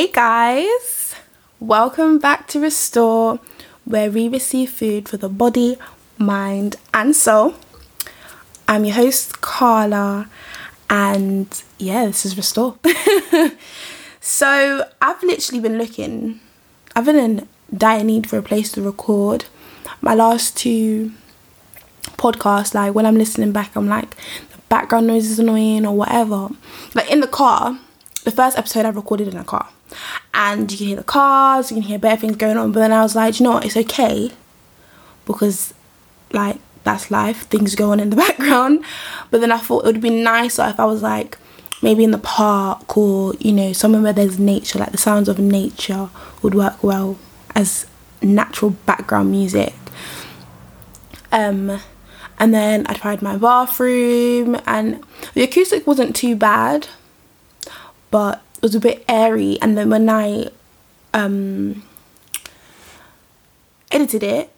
Hey guys, welcome back to Restore, where we receive food for the body, mind, and soul. I'm your host, Carla, and yeah, this is Restore. so, I've literally been looking, I've been in dire need for a place to record. My last two podcasts, like when I'm listening back, I'm like, the background noise is annoying or whatever. Like in the car, the first episode I recorded in a car, and you can hear the cars, you can hear bad things going on. But then I was like, you know what, it's okay because like that's life, things go on in the background. But then I thought it would be nicer if I was like maybe in the park or you know somewhere where there's nature, like the sounds of nature would work well as natural background music. Um, and then I tried my bathroom, and the acoustic wasn't too bad but it was a bit airy. And then when I um, edited it,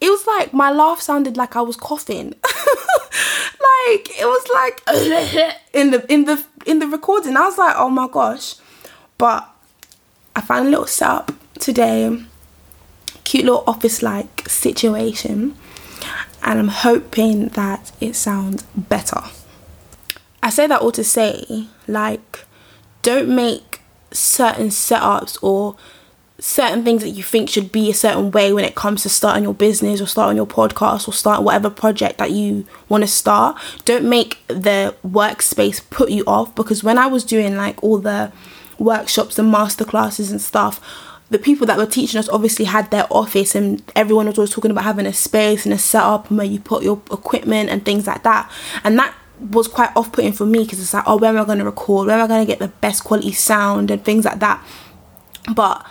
it was like my laugh sounded like I was coughing. like it was like in the in the in the recording. I was like, oh my gosh. But I found a little setup today. Cute little office like situation. And I'm hoping that it sounds better. I say that all to say, like, don't make certain setups or certain things that you think should be a certain way when it comes to starting your business or starting your podcast or starting whatever project that you want to start. Don't make the workspace put you off because when I was doing like all the workshops and masterclasses and stuff, the people that were teaching us obviously had their office and everyone was always talking about having a space and a setup and where you put your equipment and things like that. And that was quite off putting for me because it's like, oh, where am I going to record? Where am I going to get the best quality sound and things like that? But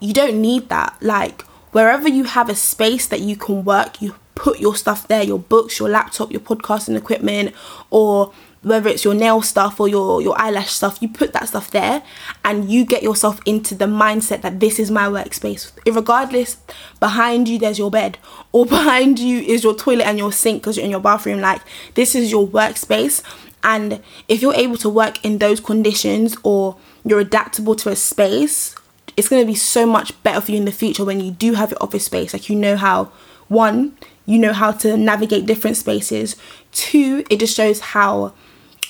you don't need that. Like, wherever you have a space that you can work, you put your stuff there your books, your laptop, your podcasting equipment, or whether it's your nail stuff or your your eyelash stuff you put that stuff there and you get yourself into the mindset that this is my workspace. Regardless behind you there's your bed or behind you is your toilet and your sink because you're in your bathroom. Like this is your workspace. And if you're able to work in those conditions or you're adaptable to a space it's going to be so much better for you in the future when you do have your office space. Like you know how one you know how to navigate different spaces. Two it just shows how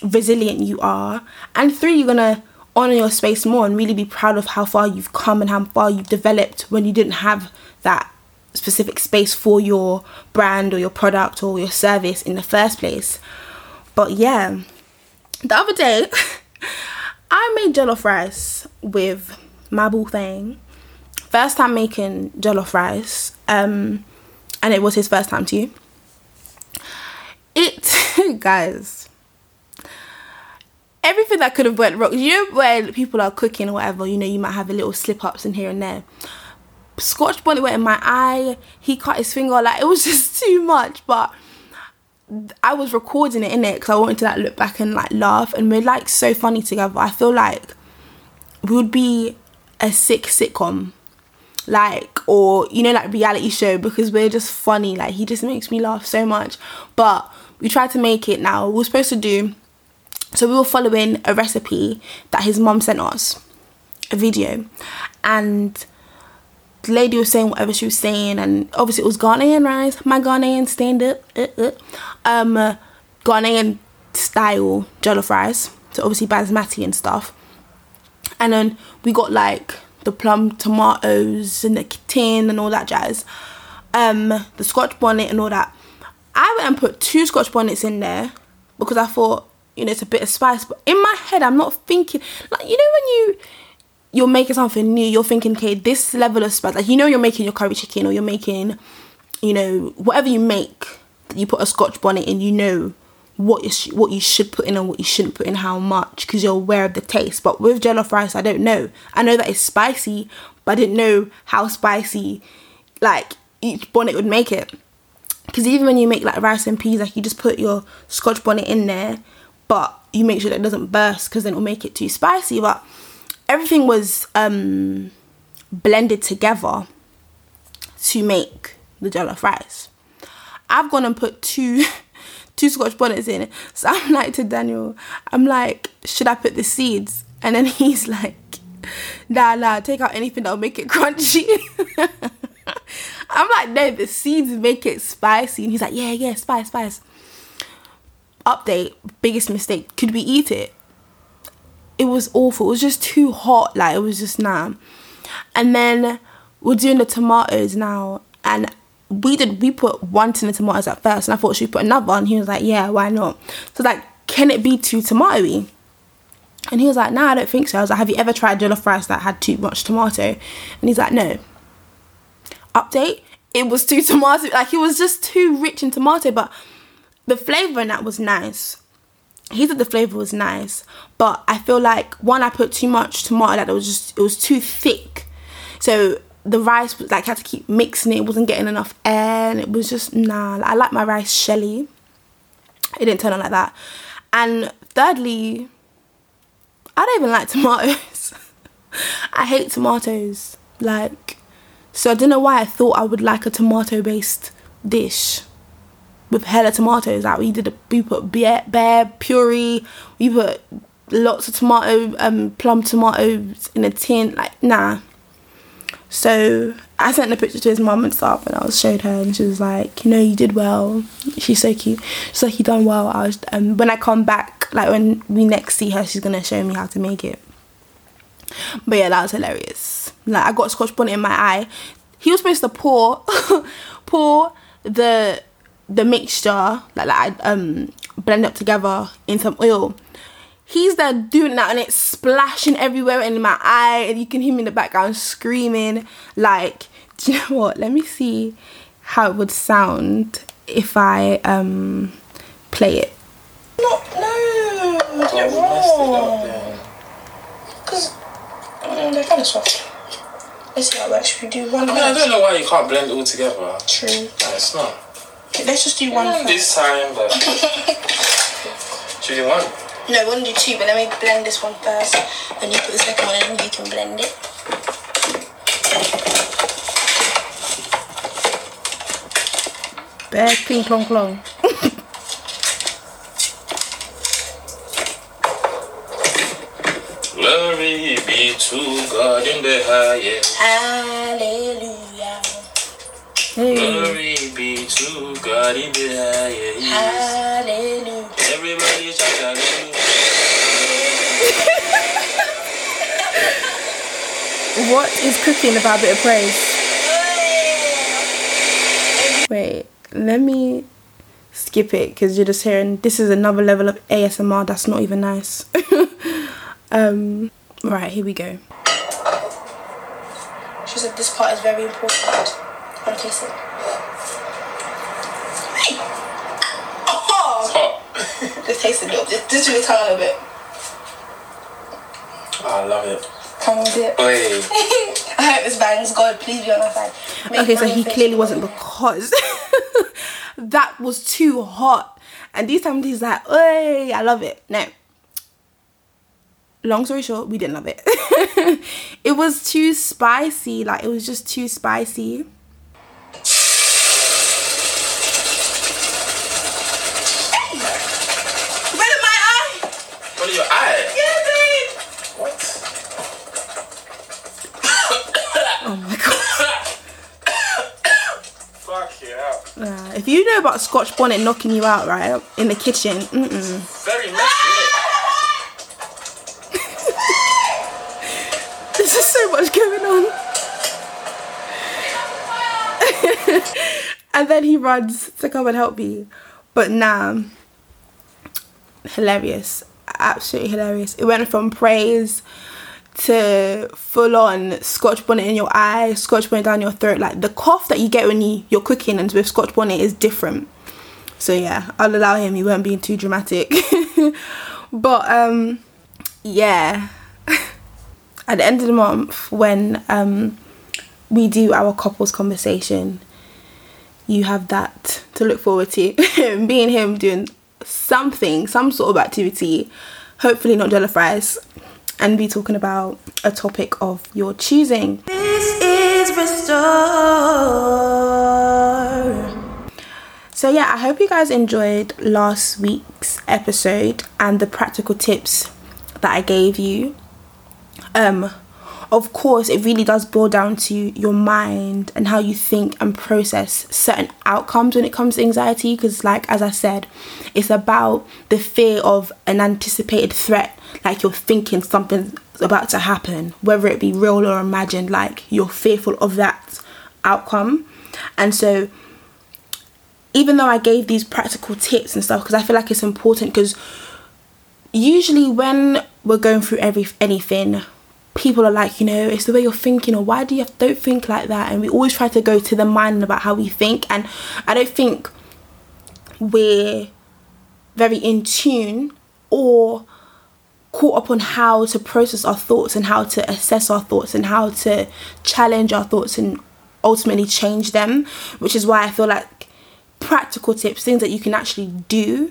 resilient you are. And three you're gonna honor your space more and really be proud of how far you've come and how far you've developed when you didn't have that specific space for your brand or your product or your service in the first place. But yeah the other day i made jollof rice with my boo thing. First time making jollof rice um and it was his first time too it guys everything that could have went wrong. You know when people are cooking or whatever, you know, you might have a little slip ups in here and there. Scotch bonnet went in my eye. He cut his finger. Like it was just too much. But I was recording it in it because I wanted to like look back and like laugh. And we're like so funny together. I feel like we would be a sick sitcom like or you know like reality show because we're just funny. Like he just makes me laugh so much. But we tried to make it now. We are supposed to do so we were following a recipe that his mom sent us, a video, and the lady was saying whatever she was saying, and obviously it was Ghanaian rice, my Ghanaian stand up, uh, uh, um, uh, Ghanaian style jollof rice, so obviously basmati and stuff, and then we got like the plum tomatoes and the tin and all that jazz, um, the Scotch bonnet and all that. I went and put two Scotch bonnets in there because I thought you know, it's a bit of spice. But in my head, I'm not thinking like you know when you you're making something new, you're thinking, okay, this level of spice. Like you know, you're making your curry chicken or you're making, you know, whatever you make. You put a Scotch bonnet in. You know what you sh- what you should put in and what you shouldn't put in, how much, because you're aware of the taste. But with jollof rice, I don't know. I know that it's spicy, but I didn't know how spicy, like each bonnet would make it. Because even when you make like rice and peas, like you just put your Scotch bonnet in there but you make sure that it doesn't burst because then it'll make it too spicy. But everything was um, blended together to make the jollof rice. I've gone and put two two scotch bonnets in. So I'm like to Daniel, I'm like, should I put the seeds? And then he's like, nah, nah, take out anything that'll make it crunchy. I'm like, no, the seeds make it spicy. And he's like, yeah, yeah, spice, spice. Update, biggest mistake. Could we eat it? It was awful. It was just too hot. Like, it was just nah. And then we're doing the tomatoes now. And we did, we put one tin of tomatoes at first. And I thought, we put another? And he was like, yeah, why not? So, like, can it be too tomatoey? And he was like, nah, I don't think so. I was like, have you ever tried jollof rice that had too much tomato? And he's like, no. Update, it was too tomato. Like, it was just too rich in tomato, but the flavour in that was nice. He said the flavour was nice, but I feel like one, I put too much tomato that it was just, it was too thick. So the rice like, I had to keep mixing it. It wasn't getting enough air, and it was just, nah. I like my rice shelly. It didn't turn out like that. And thirdly, I don't even like tomatoes. I hate tomatoes. Like, so I don't know why I thought I would like a tomato based dish with hella tomatoes. Like we did, a, we put bare, bare puree, we put lots of tomato, um, plum tomatoes in a tin. Like, nah. So I sent the picture to his mum and stuff, and I was showed her, and she was like, "You know, you did well. She's so cute. She's like, you done well." I was, um, when I come back, like when we next see her, she's gonna show me how to make it. But yeah, that was hilarious. Like I got scotch bonnet in my eye. He was supposed to pour, pour the the mixture, like, like I um blend up together in some oil he's there doing that and it's splashing everywhere in my eye and you can hear me in the background screaming like do you know what let me see how it would sound if i um play it no no you're wrong because mm, they're kind of soft let's see how it works should we do one I mean, I don't know why you can't blend it all together. true No, it's not. let's just do one Mm, first. This time, but. Should we do one? No, we're gonna do two, but let me blend this one first. Then you put the second one in and you can blend it. Bare cling clong clong. Glory be to God in the highest. Hallelujah. Hey. Glory be to God in the highest. Hallelujah. Everybody shout hallelujah. What is cooking about a bit of praise? Wait, let me skip it because you're just hearing this is another level of ASMR that's not even nice. um, right, here we go. She said this part is very important. I'm taste it. Hey! Oh! Just taste it a little bit. Just do your tongue a little bit. I love it. Tongue a bit. Wait, I hope this bangs. God, please be on our side. Make Okay, so he clearly the wasn't because that was too hot. And these times he's like, hey, I love it. No. Long story short, we didn't love it. it was too spicy. Like, it was just too spicy. Red in my eye! what are your eyes? Yeah, babe! What? Oh my god. Fuck yeah. Uh, if you know about Scotch bonnet knocking you out, right, in the kitchen, mm-mm. Very messy, There's just so much going on. and then he runs to come and help me. But nah, hilarious. Absolutely hilarious. It went from praise to full on scotch bonnet in your eye, scotch bonnet down your throat. Like the cough that you get when you, you're cooking and with scotch bonnet is different. So yeah, I'll allow him. He weren't being too dramatic. but um yeah. At the end of the month when um we do our couples conversation, you have that to look forward to. Me and him doing something, some sort of activity, hopefully not jollof rice, and be talking about a topic of your choosing. This is Restore. So yeah, I hope you guys enjoyed last week's episode and the practical tips that I gave you. Um of course, it really does boil down to your mind and how you think and process certain outcomes when it comes to anxiety. Because, like as I said, it's about the fear of an anticipated threat, like you're thinking something's about to happen, whether it be real or imagined, like you're fearful of that outcome. And so, even though I gave these practical tips and stuff, because I feel like it's important, because usually when we're going through every anything people are like, you know, it's the way you're thinking, or why do you have, don't think like that? And we always try to go to the mind about how we think, and I don't think we're very in tune or caught up on how to process our thoughts and how to assess our thoughts and how to challenge our thoughts and ultimately change them, which is why I feel like practical tips, things that you can actually do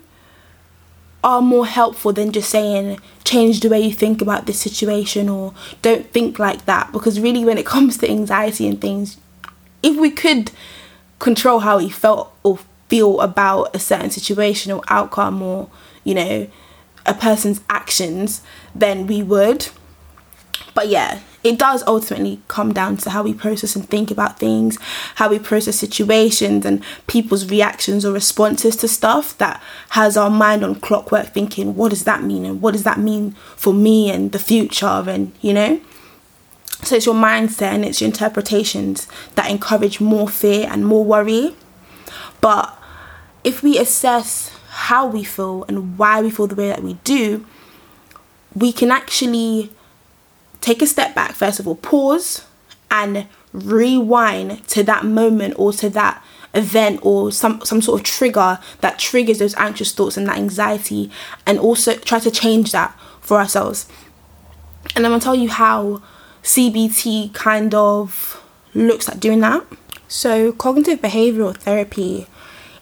are more helpful than just saying change the way you think about this situation or don't think like that. Because really when it comes to anxiety and things if we could control how we felt or feel about a certain situation or outcome or you know a person's actions then we would but yeah it does ultimately come down to how we process and think about things, how we process situations and people's reactions or responses to stuff that has our mind on clockwork thinking, what does that mean? And what does that mean for me and the future? And, you know? So it's your mindset and it's your interpretations that encourage more fear and more worry. But if we assess how we feel and why we feel the way that we do, we can actually take a step back, first of all, pause and rewind to that moment or to that event or some some sort of trigger that triggers those anxious thoughts and that anxiety and also try to change that for ourselves. And i'm going to tell you how cbt kind of looks at doing that. So cognitive behavioral therapy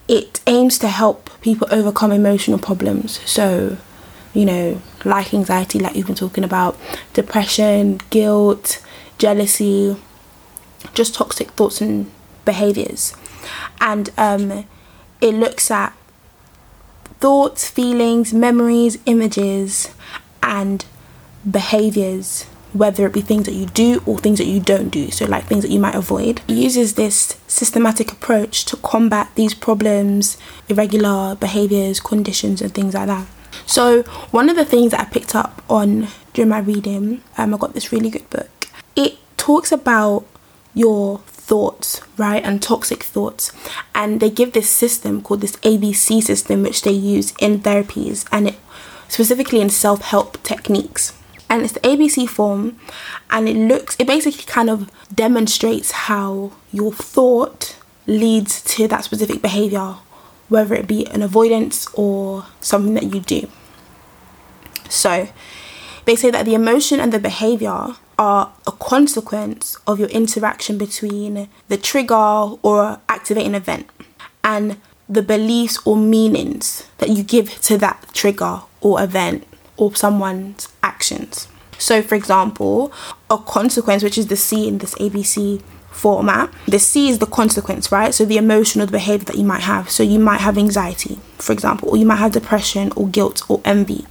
it aims to help people overcome emotional problems so you know, like anxiety, like you've been talking about, depression, guilt, jealousy, just toxic thoughts and behaviors. And um, it looks at thoughts, feelings, memories, images, and behaviors, whether it be things that you do or things that you don't do, so like things that you might avoid. It uses this systematic approach to combat these problems, irregular behaviors, conditions, and things like that. So one of the things that I picked up on during my reading, um, I got this really good book. It talks about your thoughts, right, and toxic thoughts, and they give this system called this ABC system, which they use in therapies, and it specifically in self-help techniques. And it's the ABC form, and it looks, it basically kind of demonstrates how your thought leads to that specific behavior whether it be an avoidance or something that you do. So, they say that the emotion and the behavior are a consequence of your interaction between the trigger or activating event and the beliefs or meanings that you give to that trigger or event or someone's actions. So, for example, a consequence, which is the C in this ABC format. The C is the consequence, right? So the emotion or the behavior that you might have. So you might have anxiety, for example, or you might have depression or guilt or envy.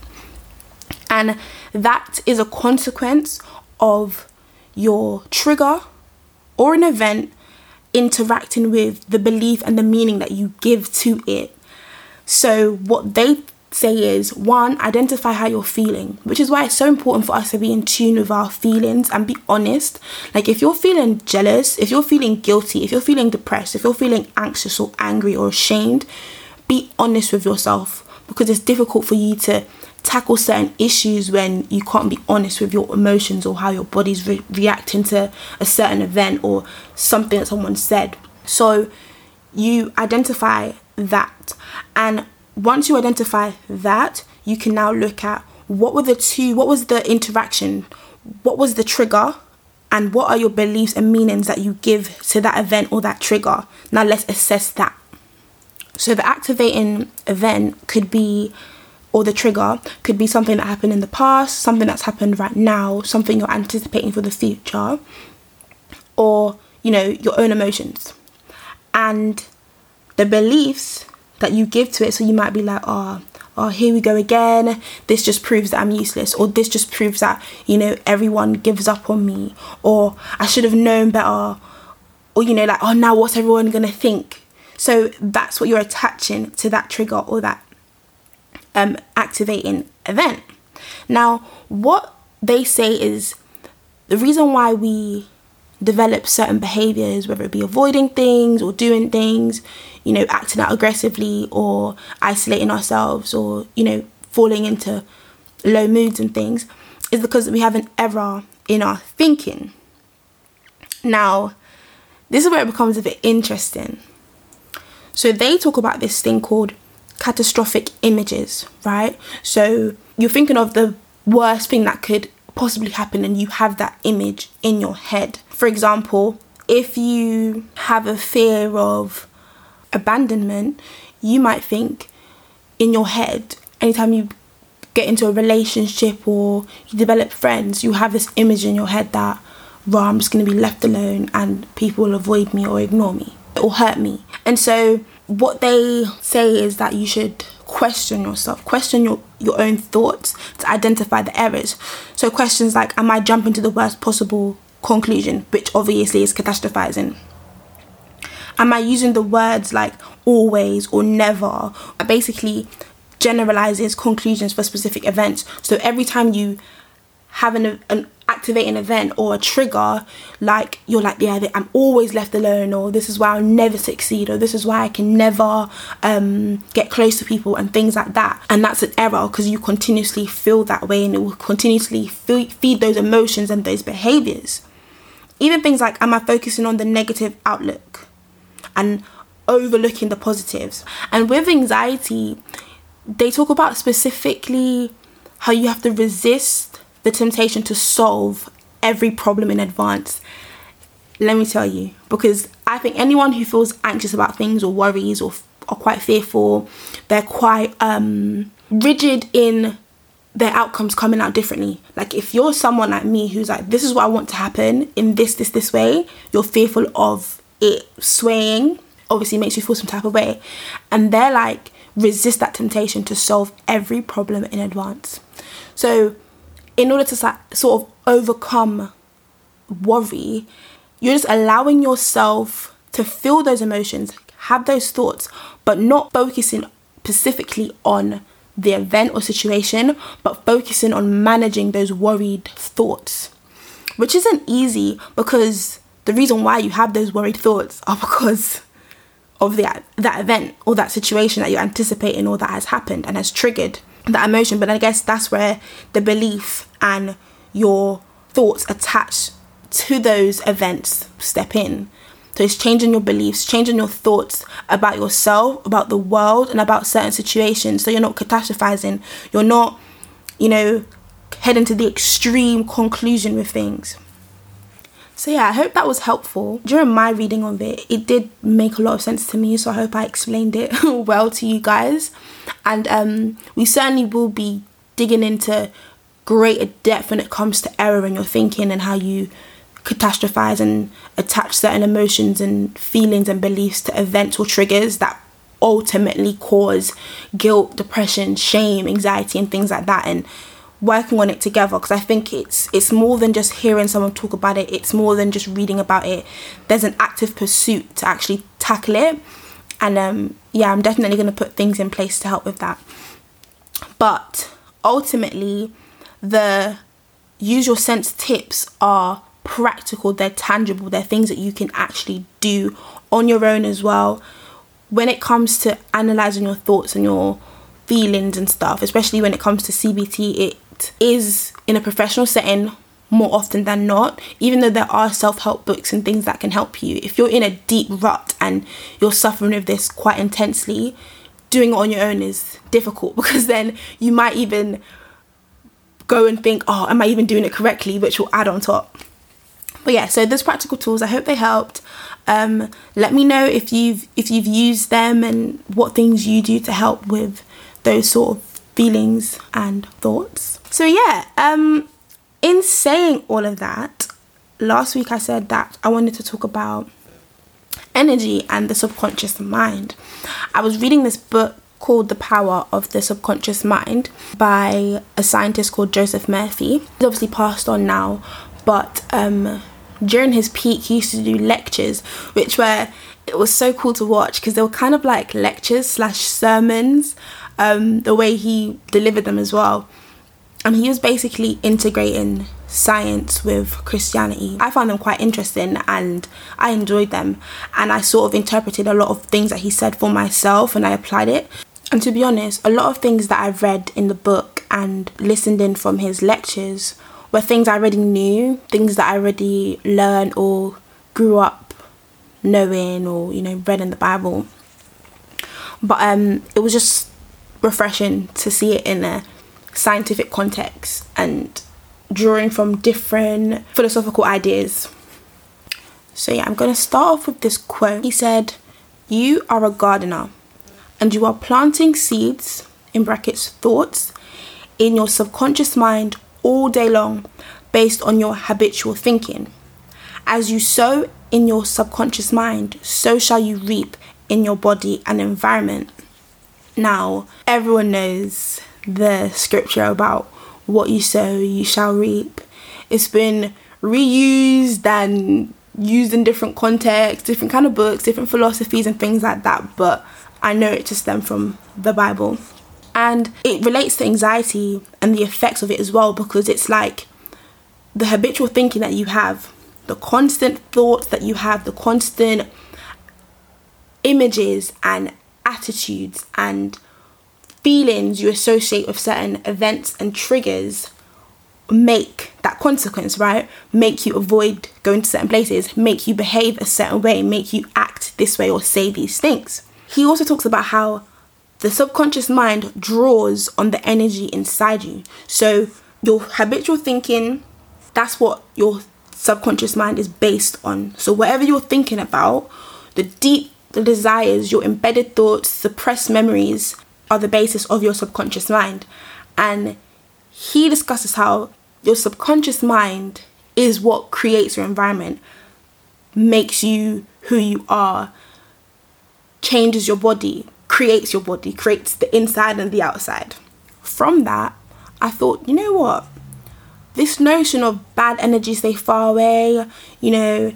And that is a consequence of your trigger or an event interacting with the belief and the meaning that you give to it. So, what they say is one, identify how you're feeling, which is why it's so important for us to be in tune with our feelings and be honest. Like, if you're feeling jealous, if you're feeling guilty, if you're feeling depressed, if you're feeling anxious or angry or ashamed, be honest with yourself because it's difficult for you to tackle certain issues when you can't be honest with your emotions or how your body's re- reacting to a certain event or something that someone said. So, you identify that and once you identify that, you can now look at what were the two, what was the interaction, what was the trigger, and what are your beliefs and meanings that you give to that event or that trigger. Now let's assess that. So the activating event could be, or the trigger could be something that happened in the past, something that's happened right now, something you're anticipating for the future, or, you know, your own emotions. And the beliefs that you give to it. So you might be like, oh, oh, here we go again. This just proves that I'm useless, or this just proves that, you know, everyone gives up on me, or I should have known better, or, you know, like, oh, now what's everyone gonna think? So that's what you're attaching to that trigger or that um, activating event. Now, what they say is the reason why we develop certain behaviors, whether it be avoiding things or doing things, you know, acting out aggressively or isolating ourselves or, you know, falling into low moods and things, is because we have an error in our thinking. Now, this is where it becomes a bit interesting. So they talk about this thing called catastrophic images, right? So you're thinking of the worst thing that could possibly happen and you have that image in your head. For example, if you have a fear of abandonment, you might think in your head, anytime you get into a relationship or you develop friends, you have this image in your head that, well, I'm just going to be left alone and people will avoid me or ignore me or hurt me. And so, what they say is that you should question yourself, question your, your own thoughts to identify the errors. So, questions like, Am I jumping to the worst possible conclusion, which obviously is catastrophizing? Am I using the words like always or never? Basically, generalizes conclusions for specific events. So, every time you have an, an activate an event or a trigger like you're like yeah i'm always left alone or this is why i'll never succeed or this is why i can never um, get close to people and things like that. And that's an error because you continuously feel that way and it will continuously feed those emotions and those behaviors. Even things like am i focusing on the negative outlook? And overlooking the positives. And with anxiety they talk about specifically how you have to resist the temptation to solve every problem in advance. Let me tell you, because I think anyone who feels anxious about things or worries or are quite fearful, they're quite um, rigid in their outcomes coming out differently. Like if you're someone like me who's like, this is what I want to happen in this, this, this way, you're fearful of it swaying, obviously makes you feel some type of way. And they're like, resist that temptation to solve every problem in advance. So in order to sort of overcome worry, you're just allowing yourself to feel those emotions, have those thoughts, but not focusing specifically on the event or situation, but focusing on managing those worried thoughts, which isn't easy because the reason why you have those worried thoughts are because of that that event or that situation that you're anticipating or that has happened and has triggered that emotion but i guess that's where the belief and your thoughts attached to those events step in. So it's changing your beliefs changing your thoughts about yourself about the world and about certain situations. So you're not catastrophizing. You're not you know heading to the extreme conclusion with things so yeah, I hope that was helpful. During my reading of it, it did make a lot of sense to me, so I hope I explained it well to you guys. And um, we certainly will be digging into greater depth when it comes to error in your thinking and how you catastrophize and attach certain emotions and feelings and beliefs to events or triggers that ultimately cause guilt, depression, shame, anxiety, and things like that. And working on it together because I think it's it's more than just hearing someone talk about it. It's more than just reading about it. There's an active pursuit to actually tackle it, and um, yeah, I'm definitely going to put things in place to help with that. But ultimately, the use your sense tips are practical. They're tangible. They're things that you can actually do on your own as well. When it comes to analyzing your thoughts and your feelings and stuff, especially when it comes to CBT, it is in a professional setting more often than not, even though there are self help books and things that can help you. If you're in a deep rut and you're suffering with this quite intensely, doing it on your own is difficult because then you might even go and think, oh, am I even doing it correctly? Which will add on top. But yeah, so those practical tools, I hope they helped. Um, let me know if you've if you've used them and what things you do to help with those sort of feelings and thoughts. So yeah, um in saying all of that, last week I said that I wanted to talk about energy and the subconscious mind. I was reading this book called The Power of the Subconscious Mind by a scientist called Joseph Murphy. He's obviously passed on now, but um, during his peak, he used to do lectures, which were it was so cool to watch because they were kind of like lectures slash sermons, um, the way he delivered them as well. And he was basically integrating science with Christianity. I found them quite interesting and I enjoyed them. And I sort of interpreted a lot of things that he said for myself and I applied it. And to be honest, a lot of things that I've read in the book and listened in from his lectures were things I already knew, things that I already learned or grew up knowing or, you know, read in the Bible. But um it was just refreshing to see it in a scientific context and drawing from different philosophical ideas. So, yeah, I'm going to start off with this quote. He said, You are a gardener and you are planting seeds, in brackets, thoughts, in your subconscious mind all day long based on your habitual thinking. As you sow in your subconscious mind, so shall you reap in your body and environment. Now, everyone knows the scripture about what you sow, you shall reap. It's been reused and used in different contexts, different kind of books, different philosophies and things like that, but I know it to stem from the Bible. And it relates to anxiety and the effects of it as well because it's like the habitual thinking that you have, the constant thoughts that you have, the constant images and attitudes and feelings you associate with certain events and triggers make that consequence, right? Make you avoid going to certain places, make you behave a certain way, make you act this way or say these things. He also talks about how the subconscious mind draws on the energy inside you. So, your habitual thinking, that's what your subconscious mind is based on. So, whatever you're thinking about, the deep the desires, your embedded thoughts, suppressed memories, are the basis of your subconscious mind. And he discusses how your subconscious mind is what creates your environment, makes you who you are, changes your body, creates your body, creates the inside and the outside. From that, I thought, you know what? This notion of bad energy stay far away, you know,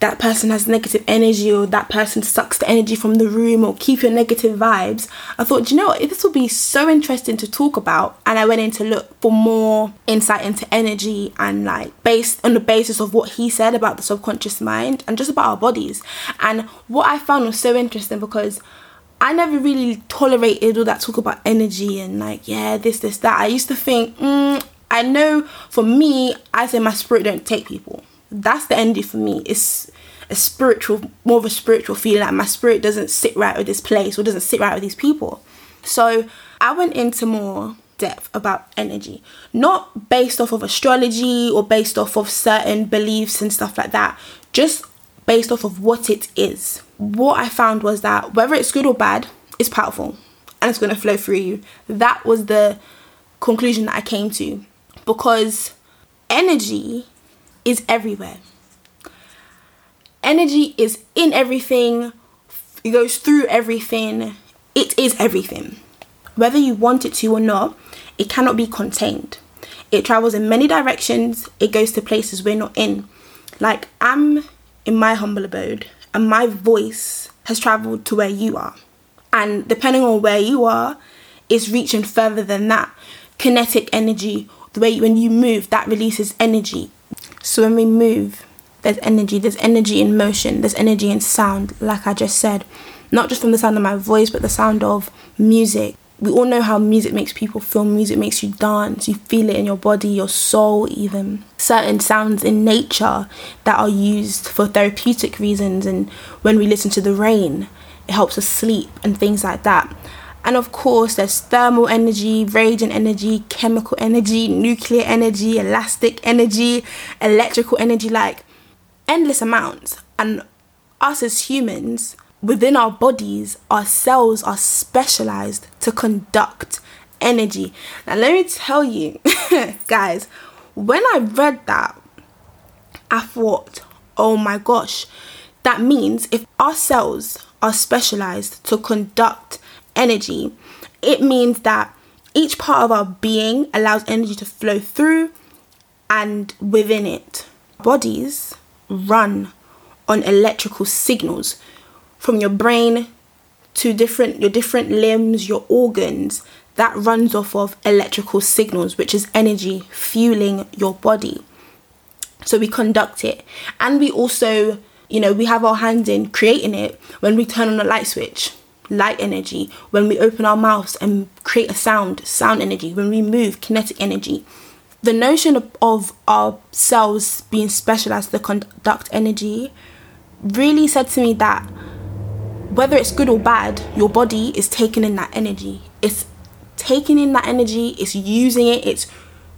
that person has negative energy or that person sucks the energy from the room or keep your negative vibes, I thought, you know what, this will be so interesting to talk about. And I went in to look for more insight into energy and like based on the basis of what he said about the subconscious mind and just about our bodies. And what I found was so interesting because I never really tolerated all that talk about energy and like, yeah, this, this, that. I used to think, mm, I know for me, I say my spirit don't take people that's the energy for me. It's a spiritual, more of a spiritual feeling. Like my spirit doesn't sit right with this place or doesn't sit right with these people. So I went into more depth about energy, not based off of astrology or based off of certain beliefs and stuff like that, just based off of what it is. What I found was that whether it's good or bad, it's powerful and it's going to flow through you. That was the conclusion that I came to because energy is everywhere. Energy is in everything, it goes through everything, it is everything. Whether you want it to or not, it cannot be contained. It travels in many directions, it goes to places we're not in. Like, I'm in my humble abode, and my voice has traveled to where you are. And depending on where you are, it's reaching further than that. Kinetic energy, the way when you move, that releases energy. So when we move, there's energy, there's energy in motion, there's energy in sound, like I just said. Not just from the sound of my voice, but the sound of music. We all know how music makes people feel. Music makes you dance, you feel it in your body, your soul, even. Certain sounds in nature that are used for therapeutic reasons, and when we listen to the rain, it helps us sleep and things like that. And of course, there's thermal energy, radiant energy, chemical energy, nuclear energy, elastic energy, electrical energy, like endless amounts. And us as humans, within our bodies, our cells are specialized to conduct energy. Now, let me tell you, guys, when I read that, I thought, oh my gosh, that means if our cells are specialized to conduct energy, It means that each part of our being allows energy to flow through and within it. Bodies run on electrical signals from your brain to different your different limbs, your organs that runs off of electrical signals, which is energy fueling your body. So we conduct it. And we also, you know, we have our hands in creating it when we turn on a light switch, light energy, when we open our mouths and create a sound, sound energy, when we move, kinetic energy. The notion of, of our cells being specialized to conduct energy really said to me that whether it's good or bad, your body is taking in that energy. It's taking in that energy, it's using it, it's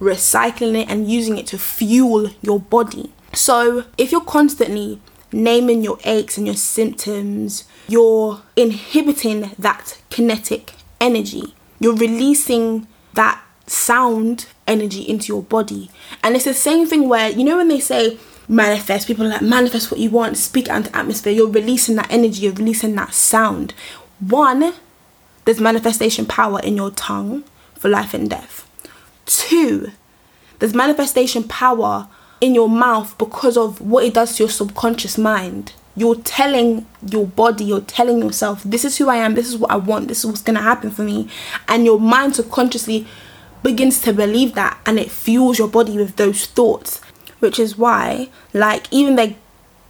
recycling it and using it to fuel your body. So, if you're constantly naming your aches and your symptoms, you're inhibiting that kinetic energy. You're releasing that sound energy into your body. And it's the same thing where, you know, when they say manifest, people like manifest what you want, speak out into atmosphere, you're releasing that energy, you're releasing that sound. One, there's manifestation power in your tongue for life and death. Two, there's manifestation power in your mouth because of what it does to your subconscious mind. You're telling your body, you're telling yourself, this is who I am, this is what I want, this is what's gonna happen for me. And your mind subconsciously begins to believe that and it fuels your body with those thoughts. Which is why, like, even they're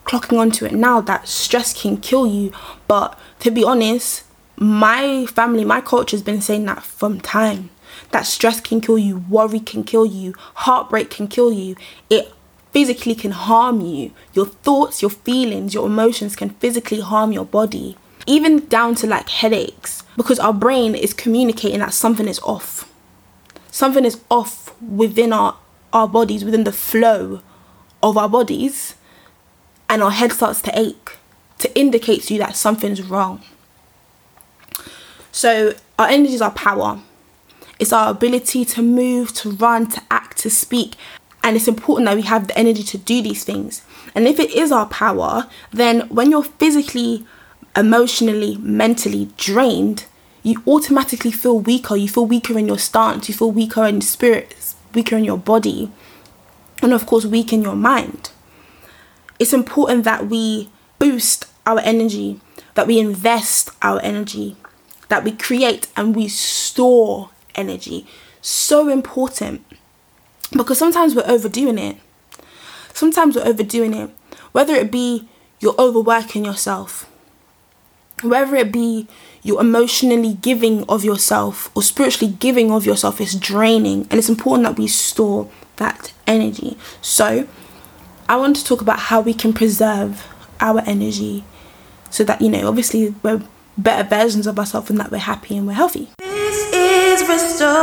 clocking onto it now that stress can kill you. But to be honest, my family, my culture has been saying that from time that stress can kill you, worry can kill you, heartbreak can kill you. It physically can harm you. Your thoughts, your feelings, your emotions can physically harm your body. Even down to like headaches, because our brain is communicating that something is off. Something is off within our, our bodies, within the flow of our bodies, and our head starts to ache to indicate to you that something's wrong. So, our energy is our power. It's our ability to move, to run, to act, to speak. And it's important that we have the energy to do these things. And if it is our power, then when you're physically, emotionally, mentally drained, you automatically feel weaker. You feel weaker in your stance, you feel weaker in your spirit, weaker in your body, and of course, weak in your mind. It's important that we boost our energy, that we invest our energy, that we create and we store energy. So important because sometimes we're overdoing it. Sometimes we're overdoing it. Whether it be you're overworking yourself, whether it be you're emotionally giving of yourself or spiritually giving of yourself is draining and it's important that we store that energy. So, I want to talk about how we can preserve our energy so that you know, obviously, we're better versions of ourselves and that we're happy and we're healthy. This is restore.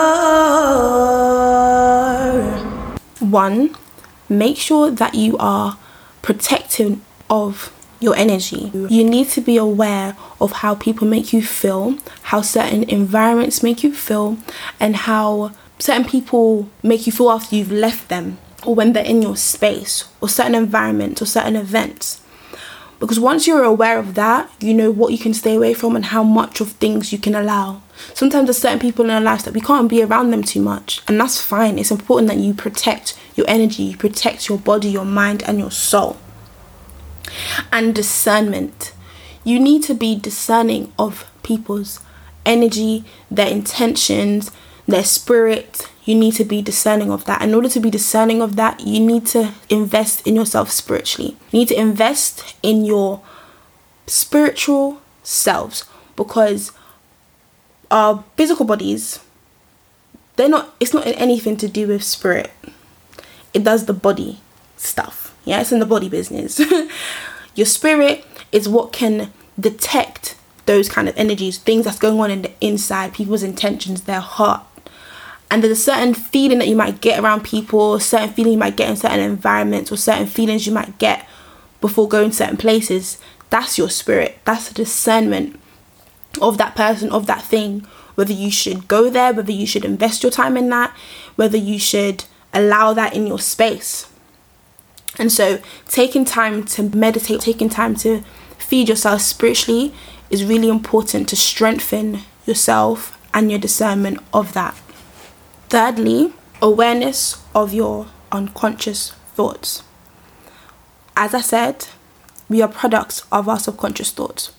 One, make sure that you are protecting of your energy. You need to be aware of how people make you feel, how certain environments make you feel, and how certain people make you feel after you've left them or when they're in your space or certain environments or certain events. Because once you're aware of that, you know what you can stay away from and how much of things you can allow. Sometimes there's certain people in our lives that we can't be around them too much, and that's fine. It's important that you protect your energy, you protect your body, your mind, and your soul. And discernment. You need to be discerning of people's energy, their intentions, their spirit, you need to be discerning of that. In order to be discerning of that, you need to invest in yourself spiritually. You need to invest in your spiritual selves because our physical bodies they're not it's not anything to do with spirit. It does the body stuff. Yeah, it's in the body business. your spirit is what can detect those kind of energies, things that's going on in the inside, people's intentions, their heart, and there's a certain feeling that you might get around people, certain feeling you might get in certain environments, or certain feelings you might get before going certain places. That's your spirit. That's the discernment of that person, of that thing. Whether you should go there, whether you should invest your time in that, whether you should allow that in your space. And so, taking time to meditate, taking time to feed yourself spiritually is really important to strengthen yourself and your discernment of that. Thirdly, awareness of your unconscious thoughts. As I said, we are products of our subconscious thoughts.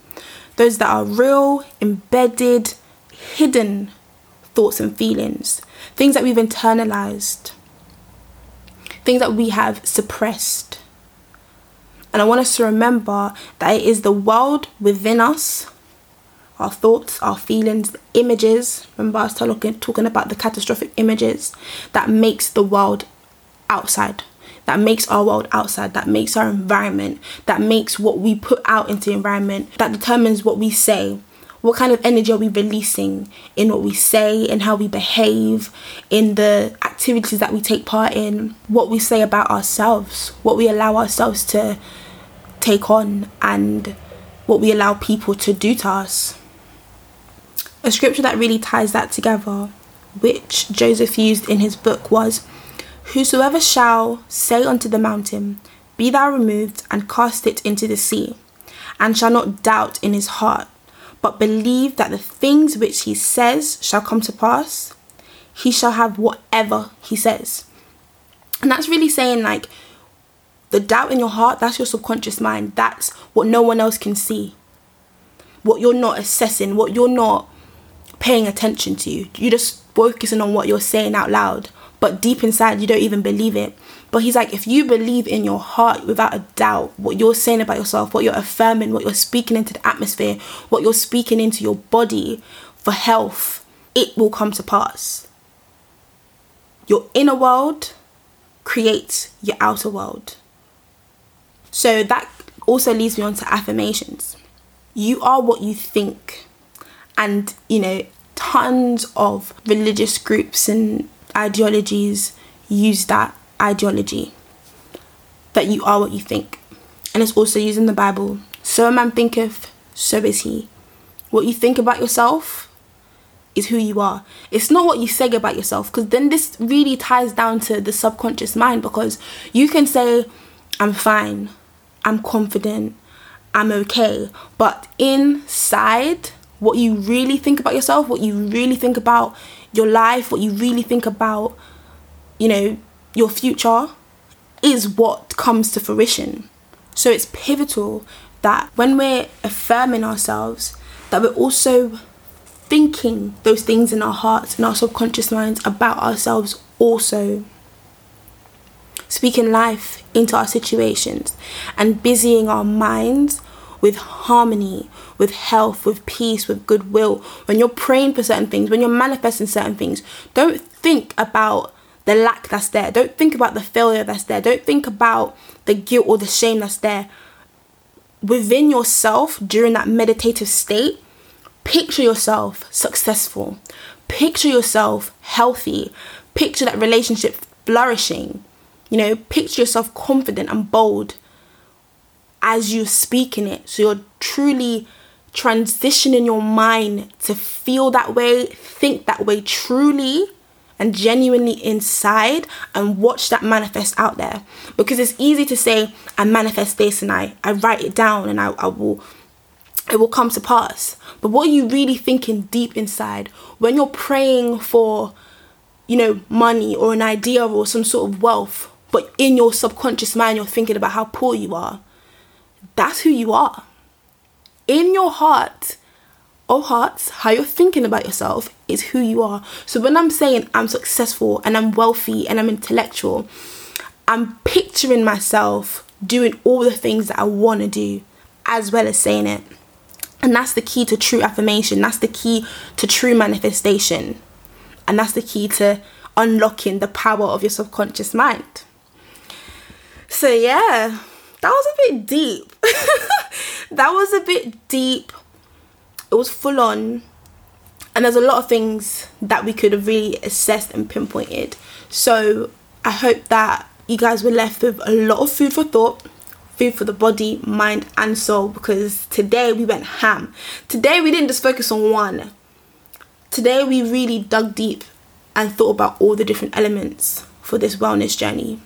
Those that are real, embedded, hidden thoughts and feelings, things that we've internalized, things that we have suppressed. And I want us to remember that it is the world within us, our thoughts, our feelings, images. Remember, I was talking, talking about the catastrophic images that makes the world outside, that makes our world outside, that makes our environment, that makes what we put out into the environment, that determines what we say, what kind of energy are we releasing in what we say in how we behave in the activities that we take part in what we say about ourselves what we allow ourselves to take on and what we allow people to do to us. A scripture that really ties that together which joseph used in his book was whosoever shall say unto the mountain be thou removed and cast it into the sea and shall not doubt in his heart but believe that the things which he says shall come to pass, he shall have whatever he says. And that's really saying, like, the doubt in your heart, that's your subconscious mind. That's what no one else can see. What you're not assessing, what you're not paying attention to. You're just focusing on what you're saying out loud. But deep inside, you don't even believe it. But he's like, if you believe in your heart without a doubt what you're saying about yourself, what you're affirming, what you're speaking into the atmosphere, what you're speaking into your body for health, it will come to pass. Your inner world creates your outer world. So that also leads me on to affirmations. You are what you think. And, you know, tons of religious groups and ideologies use that ideology that you are what you think. And it's also used in the Bible. So a man thinketh, so is he. What you think about yourself is who you are. It's not what you say about yourself, because then this really ties down to the subconscious mind because you can say, I'm fine, I'm confident, I'm okay. But inside, what you really think about yourself, what you really think about your life, what you really think about, you know, your future is what comes to fruition. So it's pivotal that when we're affirming ourselves, that we're also thinking those things in our hearts and our subconscious minds about ourselves also. Speaking life into our situations and busying our minds with harmony, with health, with peace, with goodwill. When you're praying for certain things, when you're manifesting certain things, don't think about the lack that's there. Don't think about the failure that's there. Don't think about the guilt or the shame that's there. Within yourself during that meditative state, picture yourself successful. Picture yourself healthy. Picture that relationship flourishing. You know, picture yourself confident and bold as you speak in it. So you're truly transitioning your mind to feel that way, think that way truly and genuinely inside and watch that manifest out there. Because it's easy to say, I manifest this and I, I write it down and I, I will it will come to pass. But what are you really thinking deep inside when you're praying for, you know, money or an idea or some sort of wealth, but in your subconscious mind you're thinking about how poor you are? That's who you are. In your heart, oh hearts, how you're thinking about yourself is who you are. So when I'm saying I'm successful and I'm wealthy and I'm intellectual, I'm picturing myself doing all the things that I want to do as well as saying it. And that's the key to true affirmation. That's the key to true manifestation. And that's the key to unlocking the power of your subconscious mind. So, yeah, that was a bit deep. that was a bit deep it was full on and there's a lot of things that we could have really assessed and pinpointed. So i hope that you guys were left with a lot of food for thought food for the body mind and soul because today we went ham. Today we didn't just focus on one. Today we really dug deep and thought about all the different elements for this wellness journey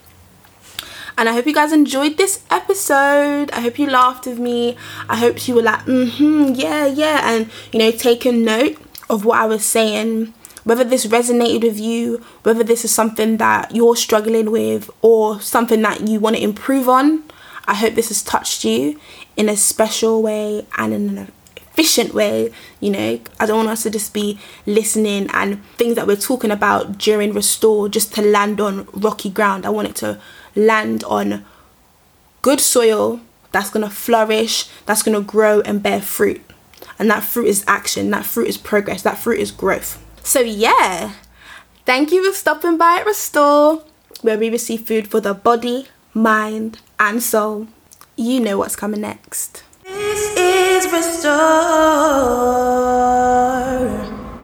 and I hope you guys enjoyed this episode. I hope you laughed with me. I hope you were like, mm-hmm, yeah, yeah, and you know, take a note of what I was saying, whether this resonated with you, whether this is something that you're struggling with or something that you want to improve on, I hope this has touched you in a special way and in an efficient way. You know, I don't want us to just be listening and things that we're talking about during Restore just to land on rocky ground. I want it to land on good soil that's going to flourish, that's going to grow and bear fruit. And that fruit is action, that fruit is progress, that fruit is growth. So, yeah, thank you for stopping by at Restore, where we receive food for the body, mind, and soul. You know what's coming next. This is Restore.